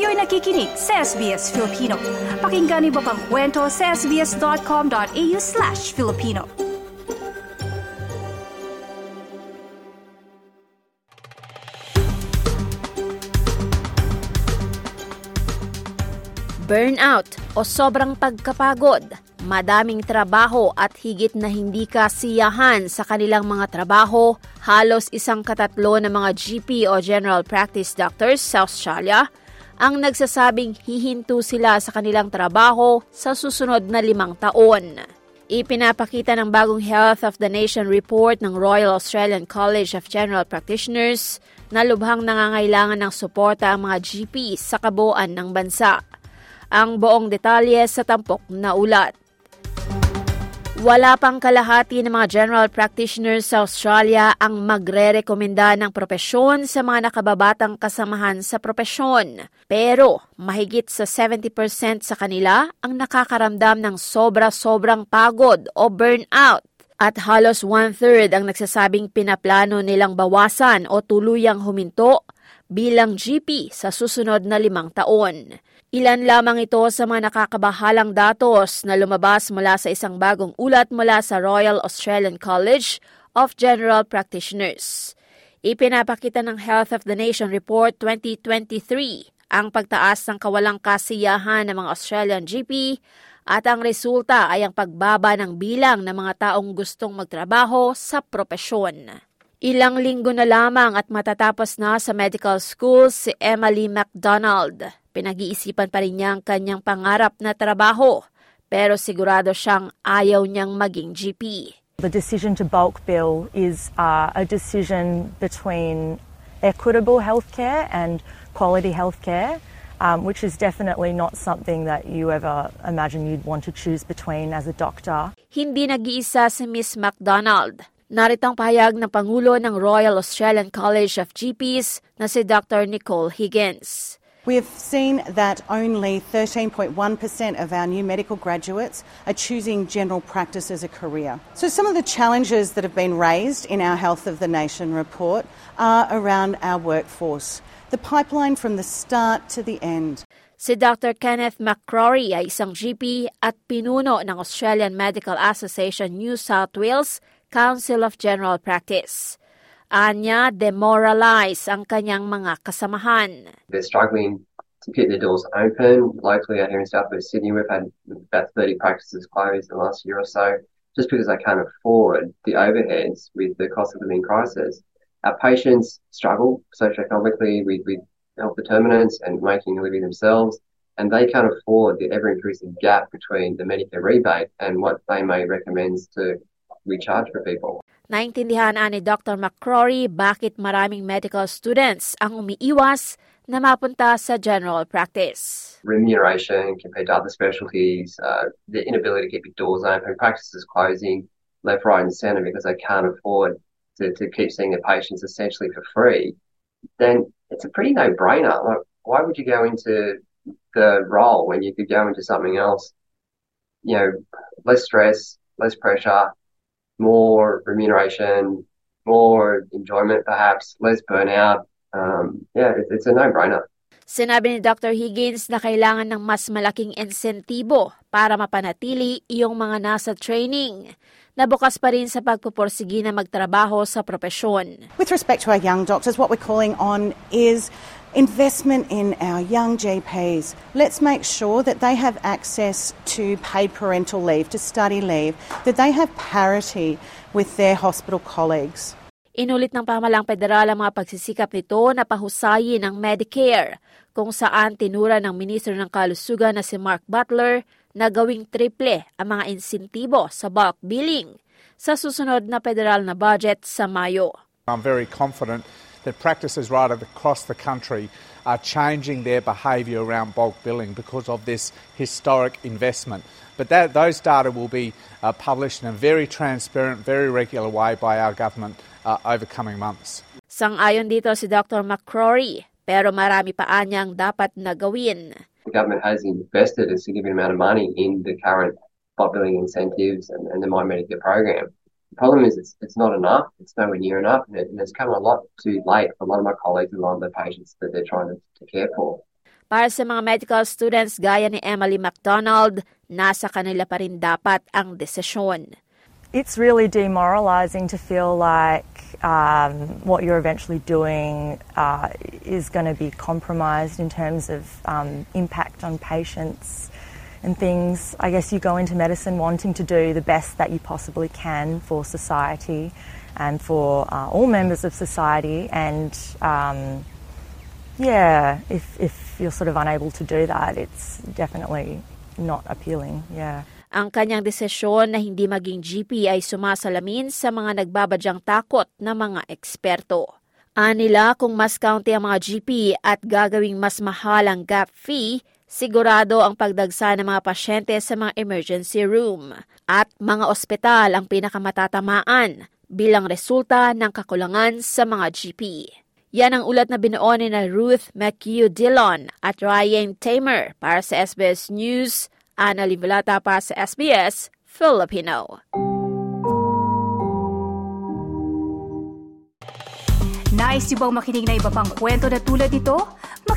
Kayo'y nakikinig sa SBS Filipino. Pakinggan niyo pa ang kwento sa sbs.com.au slash Filipino. Burnout o sobrang pagkapagod, madaming trabaho at higit na hindi kasiyahan sa kanilang mga trabaho, halos isang katatlo ng mga GP o General Practice Doctors sa Australia ang nagsasabing hihinto sila sa kanilang trabaho sa susunod na limang taon. Ipinapakita ng bagong Health of the Nation report ng Royal Australian College of General Practitioners na lubhang nangangailangan ng suporta ang mga GP sa kabuuan ng bansa. Ang buong detalye sa tampok na ulat. Wala pang kalahati ng mga general practitioners sa Australia ang magre-rekomenda ng propesyon sa mga nakababatang kasamahan sa propesyon. Pero mahigit sa 70% sa kanila ang nakakaramdam ng sobra-sobrang pagod o burnout. At halos one-third ang nagsasabing pinaplano nilang bawasan o tuluyang huminto bilang GP sa susunod na limang taon. Ilan lamang ito sa mga nakakabahalang datos na lumabas mula sa isang bagong ulat mula sa Royal Australian College of General Practitioners. Ipinapakita ng Health of the Nation Report 2023 ang pagtaas ng kawalang kasiyahan ng mga Australian GP at ang resulta ay ang pagbaba ng bilang ng mga taong gustong magtrabaho sa propesyon. Ilang linggo na lamang at matatapos na sa medical school si Emily McDonald. Pinag-iisipan pa rin niya ang kanyang pangarap na trabaho, pero sigurado siyang ayaw niyang maging GP. The decision to bulk bill is uh, a decision between equitable healthcare and quality healthcare, um, which is definitely not something that you ever imagine you'd want to choose between as a doctor. Hindi nag-iisa si Miss McDonald. Narito ang pahayag ng Pangulo ng Royal Australian College of GPs na si Dr. Nicole Higgins. We have seen that only 13.1% of our new medical graduates are choosing general practice as a career. So, some of the challenges that have been raised in our Health of the Nation report are around our workforce, the pipeline from the start to the end. Si Dr. Kenneth McCrory ay isang GP at pinuno ng Australian Medical Association New South Wales Council of General Practice. Anya demoralize ang kanyang mga kasamahan. They're struggling to keep their doors open. Locally out here in South West Sydney, we've had about 30 practices closed in the last year or so just because they can't afford the overheads with the cost of living crisis. Our patients struggle socioeconomically with, with health determinants and making a living themselves, and they can't afford the ever increasing gap between the Medicare rebate and what they may recommend to recharge for people. Naintindihan ni Dr. McCrory bakit maraming medical students ang umiiwas na mapunta sa general practice. Remuneration compared to other specialties, uh, the inability to keep your doors open, practices closing left, right and centre because they can't afford to, to keep seeing their patients essentially for free, then it's a pretty no-brainer. Like, why would you go into the role when you could go into something else? You know, less stress, less pressure, more remuneration, more enjoyment perhaps, less burnout. Um, yeah, it, it's a no-brainer. Sinabi ni Dr. Higgins na kailangan ng mas malaking insentibo para mapanatili iyong mga nasa training. Nabukas pa rin sa pagpuporsigi na magtrabaho sa propesyon. With respect to our young doctors, what we're calling on is investment in our young GPs. Let's make sure that they have access to paid parental leave, to study leave, that they have parity with their hospital colleagues. Inulit ng pamalang federal ang mga pagsisikap nito na pahusayin ang Medicare, kung saan tinura ng Ministro ng Kalusugan na si Mark Butler na gawing triple ang mga insentibo sa bulk billing sa susunod na federal na budget sa Mayo. I'm very confident that practices right across the country are changing their behaviour around bulk billing because of this historic investment. But that, those data will be uh, published in a very transparent, very regular way by our government uh, over coming months. Sang-ayon dito si Dr. McCrory, pero marami pa anyang dapat na gawin. The government has invested a significant amount of money in the current bulk billing incentives and, and the My Medicare program. The problem is it's, it's not enough. It's nowhere near enough, and, it, and it's come a lot too late for a lot of my colleagues and a lot of the patients that they're trying to, to care for. Para sa mga medical students gaya ni Emily McDonald, nasa kanila pa rin dapat ang desisyon. It's really demoralizing to feel like um, what you're eventually doing uh, is going to be compromised in terms of um, impact on patients and things. I guess you go into medicine wanting to do the best that you possibly can for society and for uh, all members of society. And um, yeah, if, if you're sort of unable to do that, it's definitely not appealing. Yeah. Ang kanyang desisyon na hindi maging GP ay sumasalamin sa mga nagbabadyang takot na mga eksperto. Anila kung mas county ang mga GP at gagawing mas mahal ang gap fee, sigurado ang pagdagsa ng mga pasyente sa mga emergency room at mga ospital ang pinakamatatamaan bilang resulta ng kakulangan sa mga GP. Yan ang ulat na binuo ni na Ruth McHugh Dillon at Ryan Tamer para sa SBS News Ana Livelata para sa SBS Filipino. Nice yung bang makinig na iba pang kwento na tulad ito?